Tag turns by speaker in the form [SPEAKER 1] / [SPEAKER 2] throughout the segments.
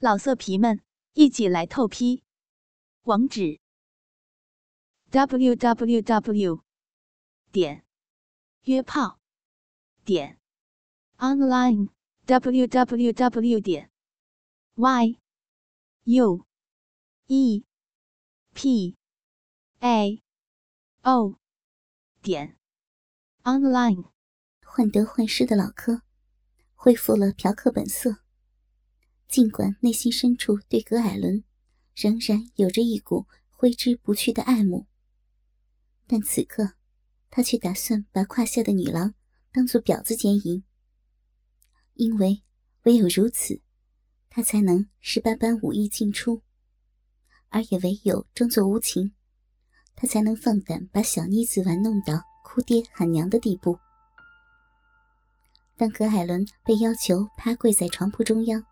[SPEAKER 1] 老色皮们，一起来透批！网址：w w w 点约炮点 online w w w 点 y u e p a o 点 online。
[SPEAKER 2] 患得患失的老柯恢复了嫖客本色。尽管内心深处对葛艾伦仍然有着一股挥之不去的爱慕，但此刻他却打算把胯下的女郎当做婊子奸淫，因为唯有如此，他才能十八般武艺尽出，而也唯有装作无情，他才能放胆把小妮子玩弄到哭爹喊娘的地步。当葛艾伦被要求趴跪在床铺中央。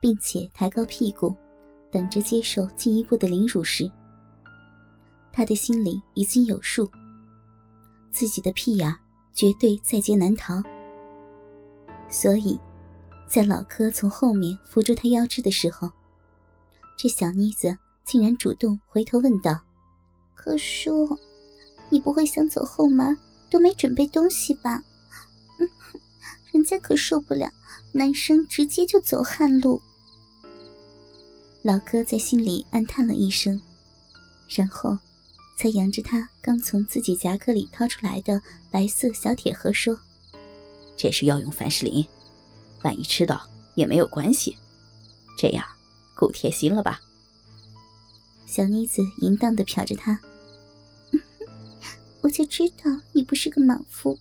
[SPEAKER 2] 并且抬高屁股，等着接受进一步的凌辱时，他的心里已经有数，自己的屁眼绝对在劫难逃。所以，在老柯从后面扶住他腰肢的时候，这小妮子竟然主动回头问道：“
[SPEAKER 3] 柯叔，你不会想走后门，都没准备东西吧？人家可受不了，男生直接就走旱路。”
[SPEAKER 2] 老哥在心里暗叹了一声，然后，才扬着他刚从自己夹克里掏出来的白色小铁盒说：“
[SPEAKER 4] 这是药用凡士林，万一吃到也没有关系，这样够贴心了吧？”
[SPEAKER 2] 小妮子淫荡的瞟着他，
[SPEAKER 3] 我就知道你不是个莽夫，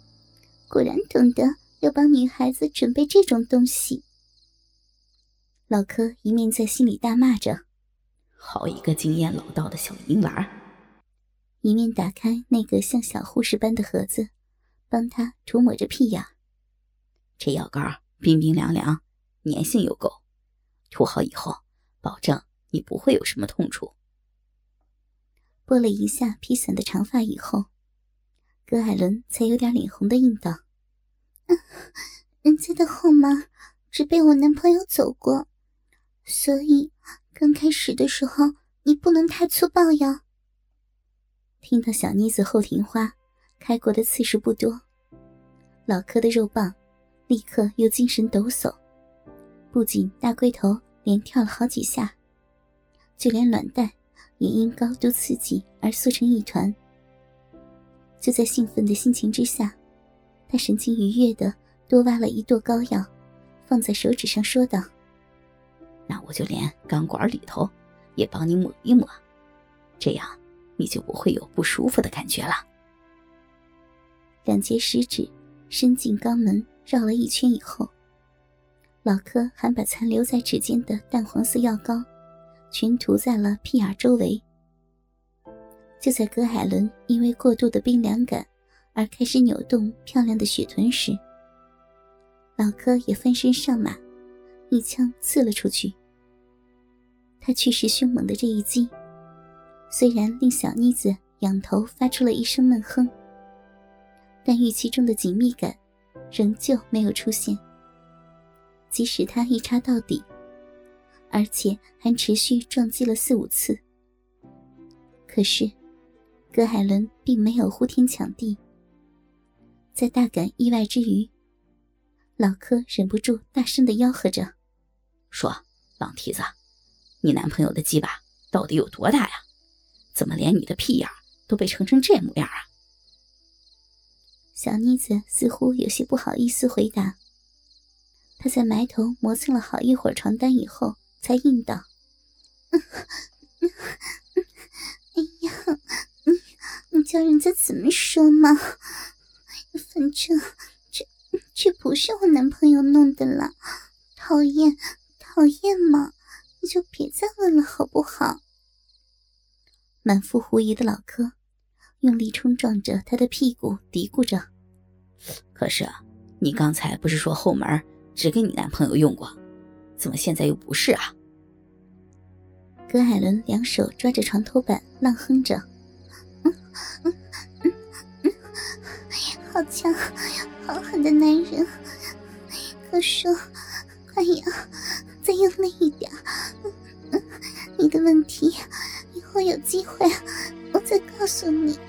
[SPEAKER 3] 果然懂得要帮女孩子准备这种东西。
[SPEAKER 2] 老柯一面在心里大骂着：“
[SPEAKER 4] 好一个经验老道的小淫娃！”
[SPEAKER 2] 一面打开那个像小护士般的盒子，帮他涂抹着屁眼。
[SPEAKER 4] 这药膏冰冰凉凉，粘性又够，涂好以后，保证你不会有什么痛处。
[SPEAKER 2] 拨了一下披散的长发以后，葛艾伦才有点脸红的应道：“
[SPEAKER 3] 人家的后门只被我男朋友走过。”所以，刚开始的时候你不能太粗暴呀。
[SPEAKER 2] 听到小妮子后庭花开过的次数不多，老柯的肉棒立刻又精神抖擞，不仅大龟头连跳了好几下，就连卵蛋也因高度刺激而缩成一团。就在兴奋的心情之下，他神情愉悦的多挖了一垛膏药，放在手指上说道。
[SPEAKER 4] 那我就连钢管里头也帮你抹一抹，这样你就不会有不舒服的感觉了。
[SPEAKER 2] 两节食指伸进肛门绕了一圈以后，老柯还把残留在指尖的淡黄色药膏全涂在了屁眼周围。就在葛海伦因为过度的冰凉感而开始扭动漂亮的雪臀时，老柯也翻身上马。一枪刺了出去。他气势凶猛的这一击，虽然令小妮子仰头发出了一声闷哼，但预期中的紧密感仍旧没有出现。即使他一插到底，而且还持续撞击了四五次，可是葛海伦并没有呼天抢地。在大感意外之余，老柯忍不住大声的吆喝着。
[SPEAKER 4] 说：“浪蹄子，你男朋友的鸡巴到底有多大呀？怎么连你的屁眼都被撑成这模样啊？”
[SPEAKER 2] 小妮子似乎有些不好意思回答。她在埋头磨蹭了好一会儿床单以后，才应道：“
[SPEAKER 3] 哎呀，你你叫人家怎么说嘛？反正这这不是我男朋友弄的了，讨厌。”讨厌嘛？你就别再问了，好不好？
[SPEAKER 2] 满腹狐疑的老柯用力冲撞着他的屁股，嘀咕着：“
[SPEAKER 4] 可是，你刚才不是说后门只给你男朋友用过，怎么现在又不是啊？”
[SPEAKER 2] 葛海伦两手抓着床头板，浪哼着：“
[SPEAKER 3] 好强，好狠的男人！可说，快呀！”再用力一点。你的问题，以后有机会我再告诉你。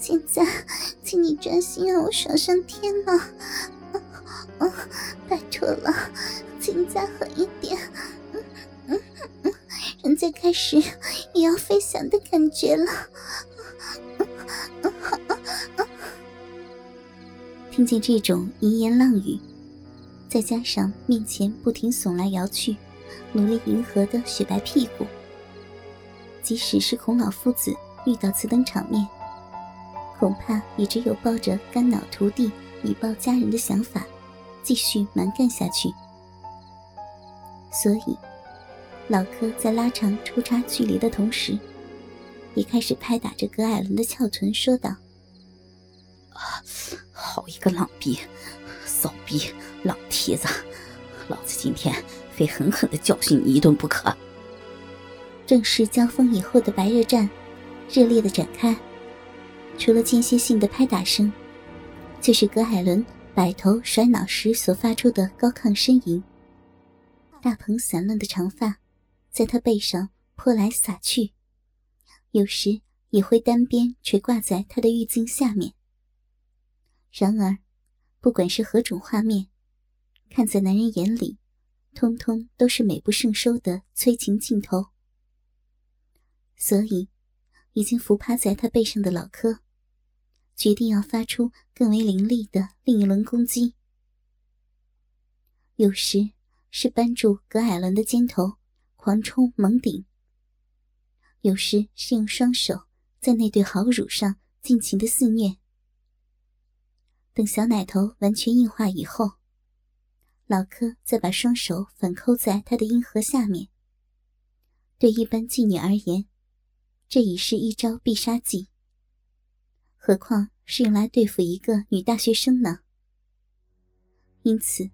[SPEAKER 3] 现在，请你专心让我爽上天了。拜托了，请再狠一点。人在开始也要飞翔的感觉了。
[SPEAKER 2] 听见这种淫言浪语，再加上面前不停耸来摇去、努力迎合的雪白屁股，即使是孔老夫子遇到此等场面，恐怕也只有抱着肝脑涂地以报家人的想法，继续蛮干下去。所以，老柯在拉长抽插距离的同时，也开始拍打着葛艾伦的翘臀，说道。
[SPEAKER 4] 啊好一个浪逼、骚逼、浪蹄子！老子今天非狠狠的教训你一顿不可！
[SPEAKER 2] 正式交锋以后的白热战，热烈的展开。除了间歇性的拍打声，就是葛海伦摆头甩脑时所发出的高亢呻吟。大蓬散乱的长发，在他背上泼来洒去，有时也会单边垂挂在他的浴巾下面。然而，不管是何种画面，看在男人眼里，通通都是美不胜收的催情镜头。所以，已经伏趴在他背上的老柯，决定要发出更为凌厉的另一轮攻击。有时是扳住葛艾伦的肩头，狂冲猛顶；有时是用双手在那对好乳上尽情的肆虐。等小奶头完全硬化以后，老柯再把双手反扣在他的阴核下面。对一般妓女而言，这已是一招必杀技。何况是用来对付一个女大学生呢？因此，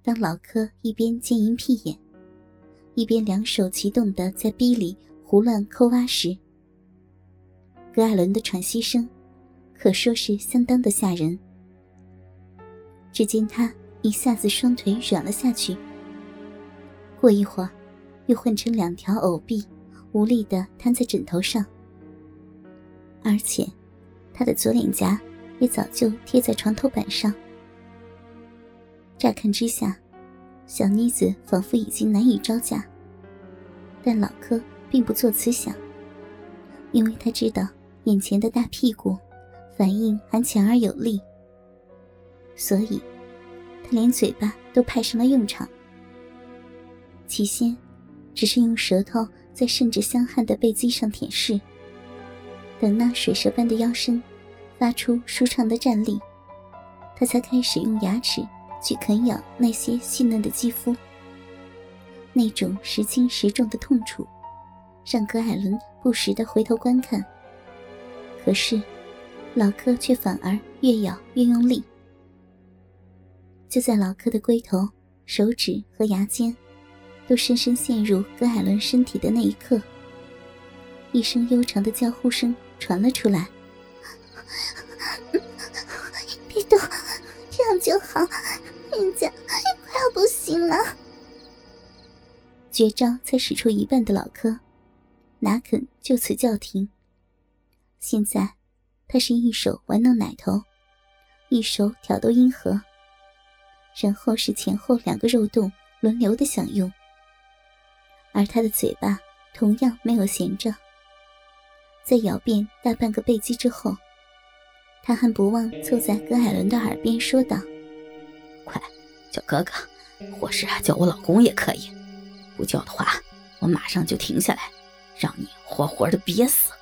[SPEAKER 2] 当老柯一边奸淫屁眼，一边两手齐动的在逼里胡乱抠挖时，格艾伦的喘息声，可说是相当的吓人。只见他一下子双腿软了下去，过一会儿，又换成两条藕臂，无力的瘫在枕头上。而且，他的左脸颊也早就贴在床头板上。乍看之下，小妮子仿佛已经难以招架。但老柯并不做此想，因为他知道眼前的大屁股反应还强而有力。所以，他连嘴巴都派上了用场。起先，只是用舌头在甚至香汗的背脊上舔舐。等那水蛇般的腰身发出舒畅的站立，他才开始用牙齿去啃咬那些细嫩的肌肤。那种时轻时重的痛楚，让葛艾伦不时的回头观看。可是，老柯却反而越咬越用力。就在老柯的龟头、手指和牙尖都深深陷入葛海伦身体的那一刻，一声悠长的叫呼声传了出来：“
[SPEAKER 3] 别动，这样就好，人家快要不行了。”
[SPEAKER 2] 绝招才使出一半的老柯，哪肯就此叫停？现在，他是一手玩弄奶头，一手挑逗阴核。然后是前后两个肉洞轮流的享用，而他的嘴巴同样没有闲着。在咬遍大半个背肌之后，他还不忘凑在葛海伦的耳边说道：“
[SPEAKER 4] 快叫哥哥，或是叫我老公也可以。不叫的话，我马上就停下来，让你活活的憋死。”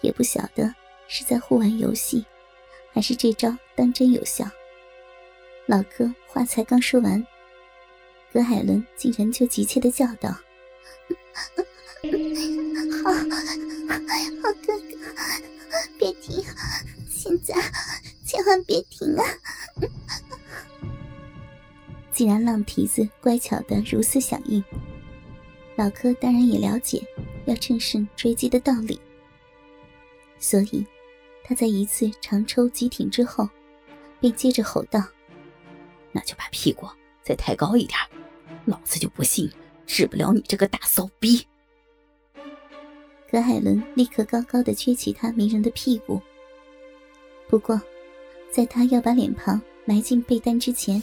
[SPEAKER 2] 也不晓得是在互玩游戏，还是这招当真有效。老哥话才刚说完，葛海伦竟然就急切的叫道：“
[SPEAKER 3] 好，好哥哥，别停！现在千万别停啊！”
[SPEAKER 2] 既然浪蹄子乖巧的如此响应，老柯当然也了解要乘胜追击的道理，所以他在一次长抽急挺之后，便接着吼道。
[SPEAKER 4] 那就把屁股再抬高一点，老子就不信治不了你这个大骚逼！
[SPEAKER 2] 葛海伦立刻高高的撅起他迷人的屁股。不过，在他要把脸庞埋进被单之前，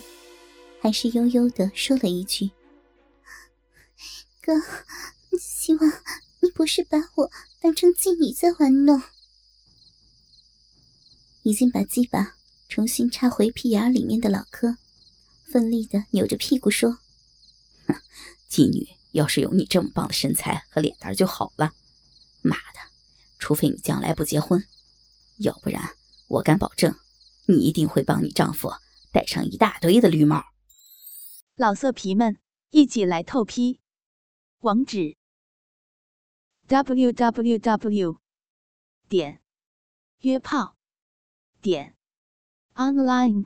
[SPEAKER 2] 还是悠悠的说了一句：“
[SPEAKER 3] 哥，希望你不是把我当成妓女在玩弄。”
[SPEAKER 2] 已经把鸡巴重新插回屁眼里面的老柯，奋力的扭着屁股说：“
[SPEAKER 4] 哼，妓女要是有你这么棒的身材和脸蛋就好了。妈的，除非你将来不结婚，要不然我敢保证，你一定会帮你丈夫戴上一大堆的绿帽。”
[SPEAKER 1] 老色皮们，一起来透批！网址：w w w. 点约炮。点 online